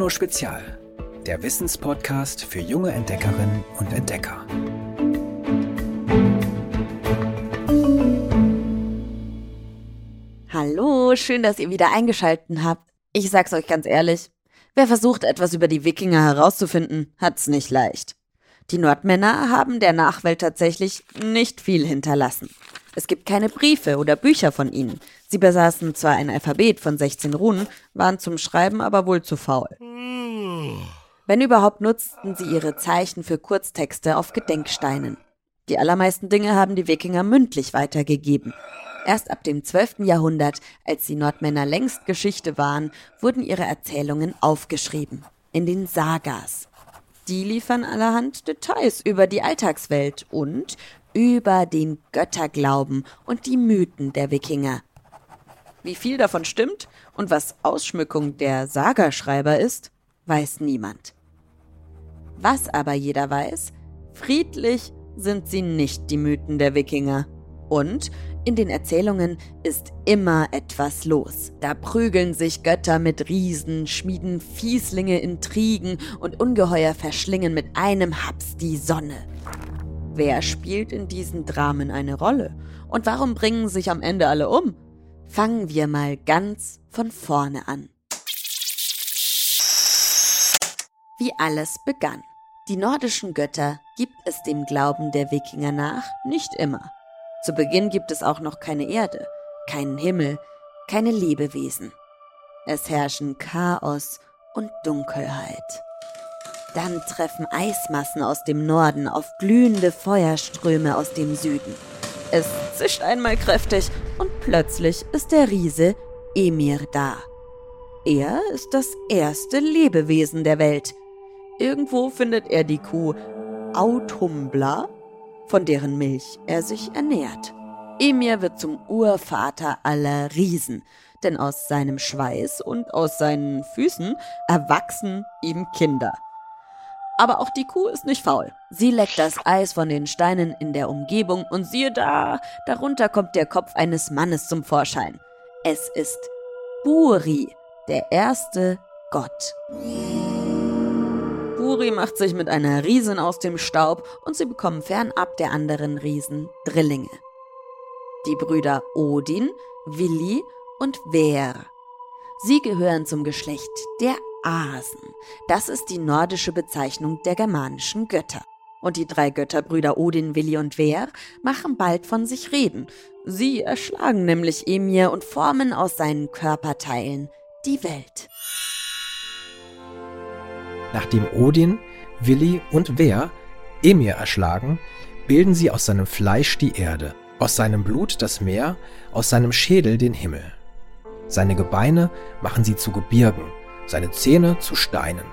Bruno Spezial, der Wissenspodcast für junge Entdeckerinnen und Entdecker. Hallo, schön, dass ihr wieder eingeschaltet habt. Ich sag's euch ganz ehrlich, wer versucht etwas über die Wikinger herauszufinden, hat's nicht leicht. Die Nordmänner haben der Nachwelt tatsächlich nicht viel hinterlassen. Es gibt keine Briefe oder Bücher von ihnen. Sie besaßen zwar ein Alphabet von 16 Runen, waren zum Schreiben aber wohl zu faul. Wenn überhaupt nutzten sie ihre Zeichen für Kurztexte auf Gedenksteinen. Die allermeisten Dinge haben die Wikinger mündlich weitergegeben. Erst ab dem 12. Jahrhundert, als die Nordmänner längst Geschichte waren, wurden ihre Erzählungen aufgeschrieben. In den Sagas. Die liefern allerhand Details über die Alltagswelt und über den Götterglauben und die Mythen der Wikinger. Wie viel davon stimmt und was Ausschmückung der Sagaschreiber ist, weiß niemand. Was aber jeder weiß, friedlich sind sie nicht die Mythen der Wikinger. Und in den Erzählungen ist immer etwas los. Da prügeln sich Götter mit Riesen, schmieden Fieslinge Intrigen und Ungeheuer verschlingen mit einem Haps die Sonne. Wer spielt in diesen Dramen eine Rolle? Und warum bringen sich am Ende alle um? Fangen wir mal ganz von vorne an. Wie alles begann. Die nordischen Götter gibt es dem Glauben der Wikinger nach nicht immer. Zu Beginn gibt es auch noch keine Erde, keinen Himmel, keine Lebewesen. Es herrschen Chaos und Dunkelheit. Dann treffen Eismassen aus dem Norden auf glühende Feuerströme aus dem Süden. Es zischt einmal kräftig und plötzlich ist der Riese Emir da. Er ist das erste Lebewesen der Welt. Irgendwo findet er die Kuh Autumbla, von deren Milch er sich ernährt. Emir wird zum Urvater aller Riesen, denn aus seinem Schweiß und aus seinen Füßen erwachsen ihm Kinder. Aber auch die Kuh ist nicht faul. Sie leckt das Eis von den Steinen in der Umgebung und siehe da, darunter kommt der Kopf eines Mannes zum Vorschein. Es ist Buri, der erste Gott. Buri macht sich mit einer Riesin aus dem Staub und sie bekommen fernab der anderen Riesen Drillinge. Die Brüder Odin, Willi und Ver. Sie gehören zum Geschlecht der Asen. Das ist die nordische Bezeichnung der germanischen Götter. Und die drei Götterbrüder Odin, Willi und Wer machen bald von sich reden. Sie erschlagen nämlich Emir und formen aus seinen Körperteilen die Welt. Nachdem Odin, Willi und Wer Emir erschlagen, bilden sie aus seinem Fleisch die Erde, aus seinem Blut das Meer, aus seinem Schädel den Himmel. Seine Gebeine machen sie zu Gebirgen, seine Zähne zu Steinen.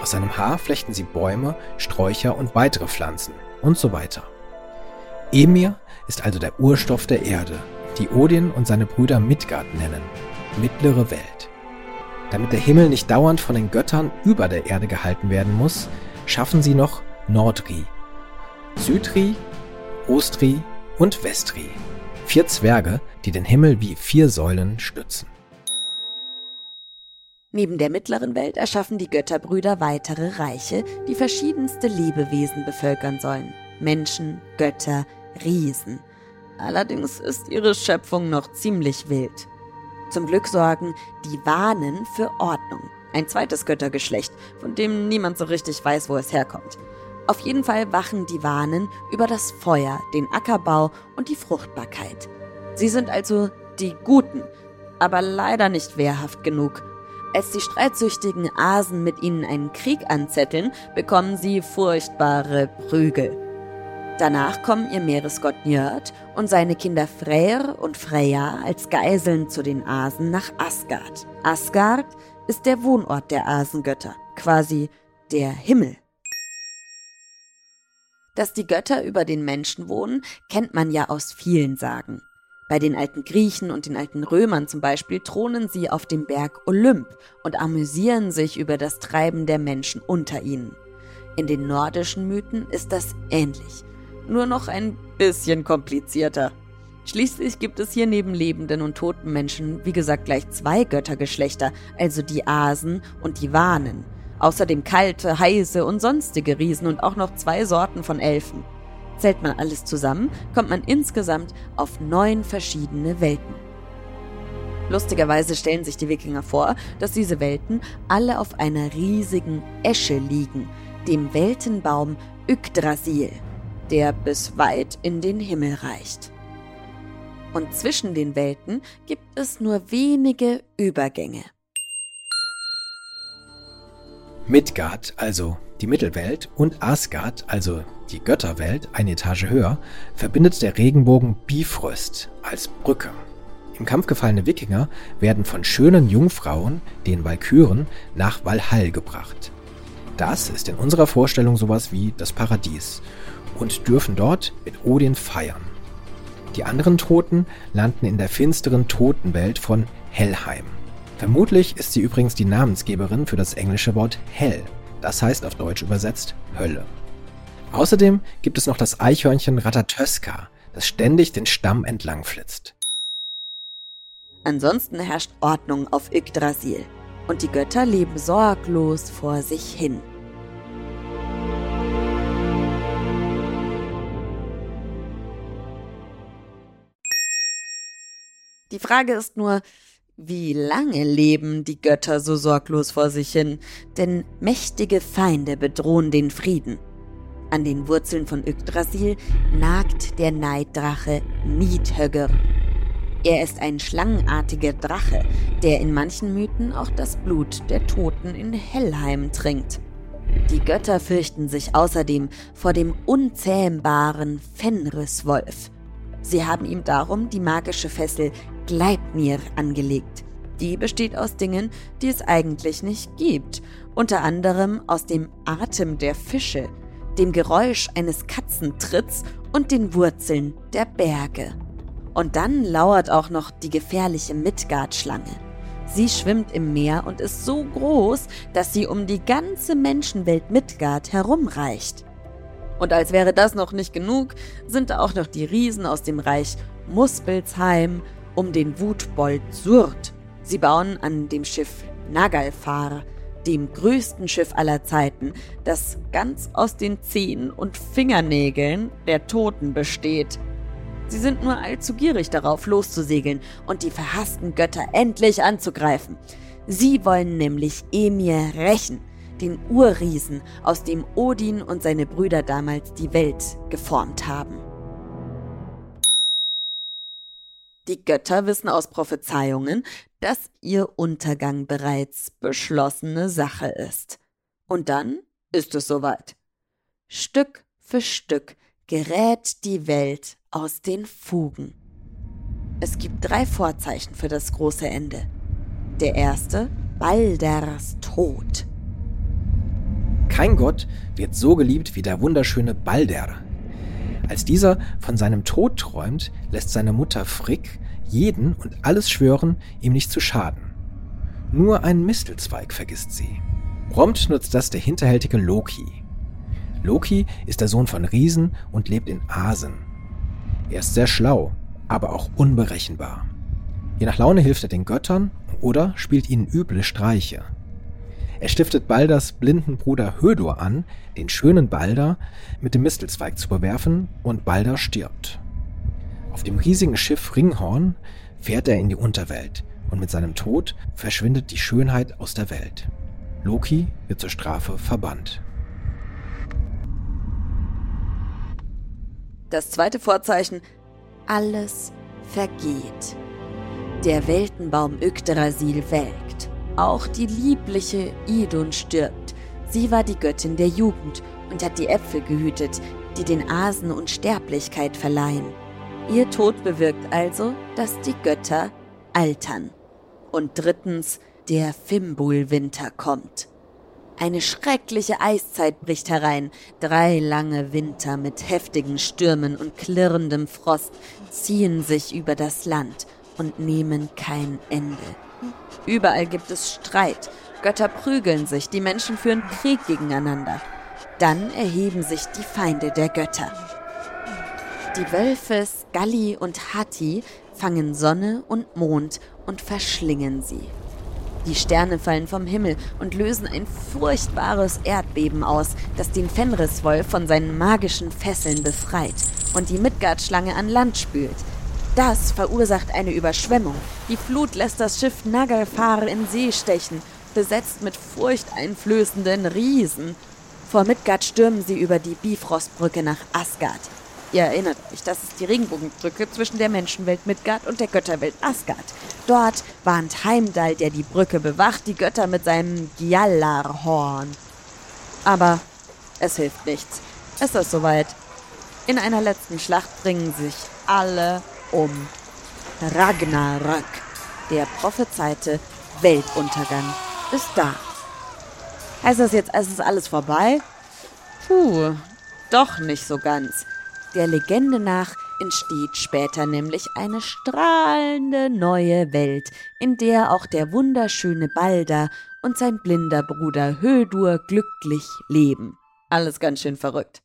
Aus seinem Haar flechten sie Bäume, Sträucher und weitere Pflanzen und so weiter. Emir ist also der Urstoff der Erde, die Odin und seine Brüder Midgard nennen, mittlere Welt. Damit der Himmel nicht dauernd von den Göttern über der Erde gehalten werden muss, schaffen sie noch Nordri, Südri, Ostri und Westri. Vier Zwerge, die den Himmel wie vier Säulen stützen. Neben der mittleren Welt erschaffen die Götterbrüder weitere Reiche, die verschiedenste Lebewesen bevölkern sollen. Menschen, Götter, Riesen. Allerdings ist ihre Schöpfung noch ziemlich wild. Zum Glück sorgen die Wahnen für Ordnung. Ein zweites Göttergeschlecht, von dem niemand so richtig weiß, wo es herkommt. Auf jeden Fall wachen die Wahnen über das Feuer, den Ackerbau und die Fruchtbarkeit. Sie sind also die Guten, aber leider nicht wehrhaft genug als die streitsüchtigen Asen mit ihnen einen Krieg anzetteln, bekommen sie furchtbare Prügel. Danach kommen ihr Meeresgott Njörd und seine Kinder Freyr und Freya als Geiseln zu den Asen nach Asgard. Asgard ist der Wohnort der Asengötter, quasi der Himmel. Dass die Götter über den Menschen wohnen, kennt man ja aus vielen Sagen. Bei den alten Griechen und den alten Römern zum Beispiel thronen sie auf dem Berg Olymp und amüsieren sich über das Treiben der Menschen unter ihnen. In den nordischen Mythen ist das ähnlich, nur noch ein bisschen komplizierter. Schließlich gibt es hier neben lebenden und toten Menschen, wie gesagt, gleich zwei Göttergeschlechter, also die Asen und die Wanen. Außerdem kalte, heiße und sonstige Riesen und auch noch zwei Sorten von Elfen. Zählt man alles zusammen, kommt man insgesamt auf neun verschiedene Welten. Lustigerweise stellen sich die Wikinger vor, dass diese Welten alle auf einer riesigen Esche liegen, dem Weltenbaum Yggdrasil, der bis weit in den Himmel reicht. Und zwischen den Welten gibt es nur wenige Übergänge. Midgard, also die Mittelwelt, und Asgard, also die Götterwelt, eine Etage höher, verbindet der Regenbogen Bifröst als Brücke. Im Kampf gefallene Wikinger werden von schönen Jungfrauen, den Walküren, nach Valhall gebracht. Das ist in unserer Vorstellung sowas wie das Paradies und dürfen dort mit Odin feiern. Die anderen Toten landen in der finsteren Totenwelt von Helheim. Vermutlich ist sie übrigens die Namensgeberin für das englische Wort Hell, das heißt auf Deutsch übersetzt Hölle. Außerdem gibt es noch das Eichhörnchen Ratatöska, das ständig den Stamm entlang flitzt. Ansonsten herrscht Ordnung auf Yggdrasil und die Götter leben sorglos vor sich hin. Die Frage ist nur, wie lange leben die Götter so sorglos vor sich hin? Denn mächtige Feinde bedrohen den Frieden. An den Wurzeln von Yggdrasil nagt der Neiddrache Nidhögger. Er ist ein schlangenartiger Drache, der in manchen Mythen auch das Blut der Toten in Hellheim trinkt. Die Götter fürchten sich außerdem vor dem unzähmbaren Fenriswolf. Sie haben ihm darum die magische Fessel Gleipnir angelegt. Die besteht aus Dingen, die es eigentlich nicht gibt, unter anderem aus dem Atem der Fische, dem Geräusch eines Katzentritts und den Wurzeln der Berge. Und dann lauert auch noch die gefährliche Midgard-Schlange. Sie schwimmt im Meer und ist so groß, dass sie um die ganze Menschenwelt Midgard herumreicht. Und als wäre das noch nicht genug, sind da auch noch die Riesen aus dem Reich Muspelsheim um den Wutbold Surd. Sie bauen an dem Schiff Nagalfar, dem größten Schiff aller Zeiten, das ganz aus den Zehen und Fingernägeln der Toten besteht. Sie sind nur allzu gierig darauf, loszusegeln und die verhassten Götter endlich anzugreifen. Sie wollen nämlich Emir rächen, den Urriesen, aus dem Odin und seine Brüder damals die Welt geformt haben. Die Götter wissen aus Prophezeiungen, dass ihr Untergang bereits beschlossene Sache ist. Und dann ist es soweit. Stück für Stück gerät die Welt aus den Fugen. Es gibt drei Vorzeichen für das große Ende. Der erste, Balders Tod. Kein Gott wird so geliebt wie der wunderschöne Balder. Als dieser von seinem Tod träumt, lässt seine Mutter Frick jeden und alles schwören, ihm nicht zu schaden. Nur einen Mistelzweig vergisst sie. Prompt nutzt das der hinterhältige Loki. Loki ist der Sohn von Riesen und lebt in Asen. Er ist sehr schlau, aber auch unberechenbar. Je nach Laune hilft er den Göttern oder spielt ihnen üble Streiche. Er stiftet Balders blinden Bruder Hödur an, den schönen Balder mit dem Mistelzweig zu bewerfen, und Balder stirbt. Auf dem riesigen Schiff Ringhorn fährt er in die Unterwelt und mit seinem Tod verschwindet die Schönheit aus der Welt. Loki wird zur Strafe verbannt. Das zweite Vorzeichen, alles vergeht. Der Weltenbaum Yggdrasil welkt. Auch die liebliche Idun stirbt. Sie war die Göttin der Jugend und hat die Äpfel gehütet, die den Asen Unsterblichkeit verleihen. Ihr Tod bewirkt also, dass die Götter altern. Und drittens, der Fimbulwinter kommt. Eine schreckliche Eiszeit bricht herein. Drei lange Winter mit heftigen Stürmen und klirrendem Frost ziehen sich über das Land und nehmen kein Ende. Überall gibt es Streit. Götter prügeln sich, die Menschen führen Krieg gegeneinander. Dann erheben sich die Feinde der Götter. Die Wölfe Scully und Hattie fangen Sonne und Mond und verschlingen sie. Die Sterne fallen vom Himmel und lösen ein furchtbares Erdbeben aus, das den Fenriswolf von seinen magischen Fesseln befreit und die Midgard-Schlange an Land spült. Das verursacht eine Überschwemmung. Die Flut lässt das Schiff Nagelfar in See stechen, besetzt mit furchteinflößenden Riesen. Vor Midgard stürmen sie über die Bifrostbrücke nach Asgard. Ihr erinnert euch, das ist die Regenbogenbrücke zwischen der Menschenwelt Midgard und der Götterwelt Asgard. Dort warnt Heimdall, der die Brücke bewacht, die Götter mit seinem Gjallarhorn. Aber es hilft nichts. Es ist soweit. In einer letzten Schlacht bringen sich alle um. Ragnarök, der prophezeite Weltuntergang, ist da. Heißt das jetzt, es ist alles vorbei? Puh, doch nicht so ganz. Der Legende nach entsteht später nämlich eine strahlende neue Welt, in der auch der wunderschöne Balder und sein blinder Bruder Hödur glücklich leben. Alles ganz schön verrückt.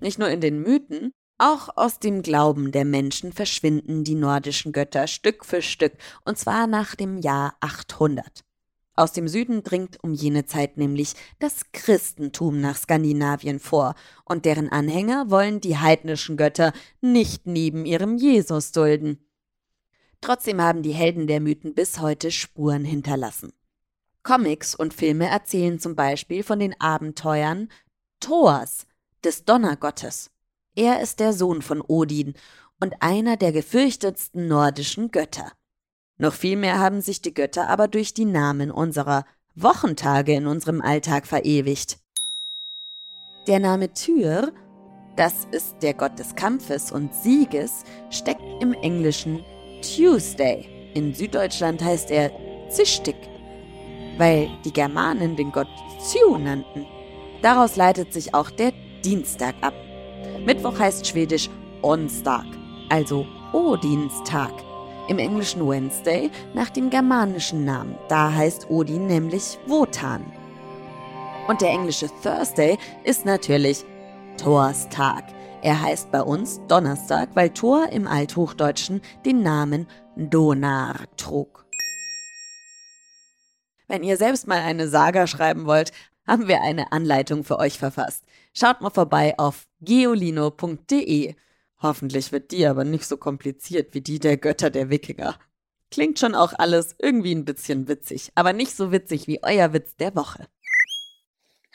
Nicht nur in den Mythen, auch aus dem Glauben der Menschen verschwinden die nordischen Götter Stück für Stück, und zwar nach dem Jahr 800. Aus dem Süden dringt um jene Zeit nämlich das Christentum nach Skandinavien vor, und deren Anhänger wollen die heidnischen Götter nicht neben ihrem Jesus dulden. Trotzdem haben die Helden der Mythen bis heute Spuren hinterlassen. Comics und Filme erzählen zum Beispiel von den Abenteuern Thors, des Donnergottes. Er ist der Sohn von Odin und einer der gefürchtetsten nordischen Götter. Noch viel mehr haben sich die Götter aber durch die Namen unserer Wochentage in unserem Alltag verewigt. Der Name Tyr, das ist der Gott des Kampfes und Sieges, steckt im Englischen Tuesday. In Süddeutschland heißt er Zischtig, weil die Germanen den Gott Zyu nannten. Daraus leitet sich auch der Dienstag ab. Mittwoch heißt schwedisch Onsdag, also Odinstag im englischen Wednesday nach dem germanischen Namen. Da heißt Odin nämlich Wotan. Und der englische Thursday ist natürlich Thors Tag. Er heißt bei uns Donnerstag, weil Thor im Althochdeutschen den Namen Donar trug. Wenn ihr selbst mal eine Saga schreiben wollt, haben wir eine Anleitung für euch verfasst. Schaut mal vorbei auf geolino.de. Hoffentlich wird die aber nicht so kompliziert wie die der Götter der Wikinger. Klingt schon auch alles irgendwie ein bisschen witzig, aber nicht so witzig wie euer Witz der Woche.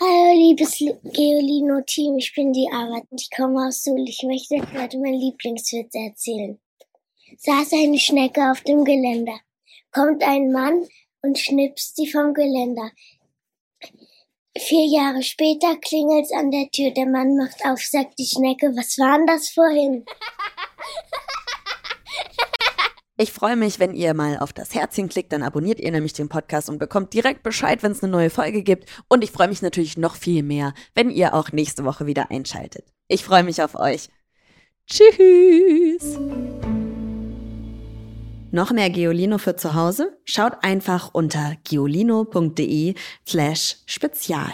Hallo, liebes Geolino-Team, ich bin die Arbeit und ich komme aus Suhl. Ich möchte heute meinen Lieblingswitz erzählen. Saß eine Schnecke auf dem Geländer. Kommt ein Mann und schnipst sie vom Geländer. Vier Jahre später klingelt's an der Tür. Der Mann macht auf, sagt die Schnecke, was war denn das vorhin? Ich freue mich, wenn ihr mal auf das Herzchen klickt, dann abonniert ihr nämlich den Podcast und bekommt direkt Bescheid, wenn es eine neue Folge gibt. Und ich freue mich natürlich noch viel mehr, wenn ihr auch nächste Woche wieder einschaltet. Ich freue mich auf euch. Tschüss! Noch mehr Geolino für zu Hause? Schaut einfach unter geolino.de slash spezial.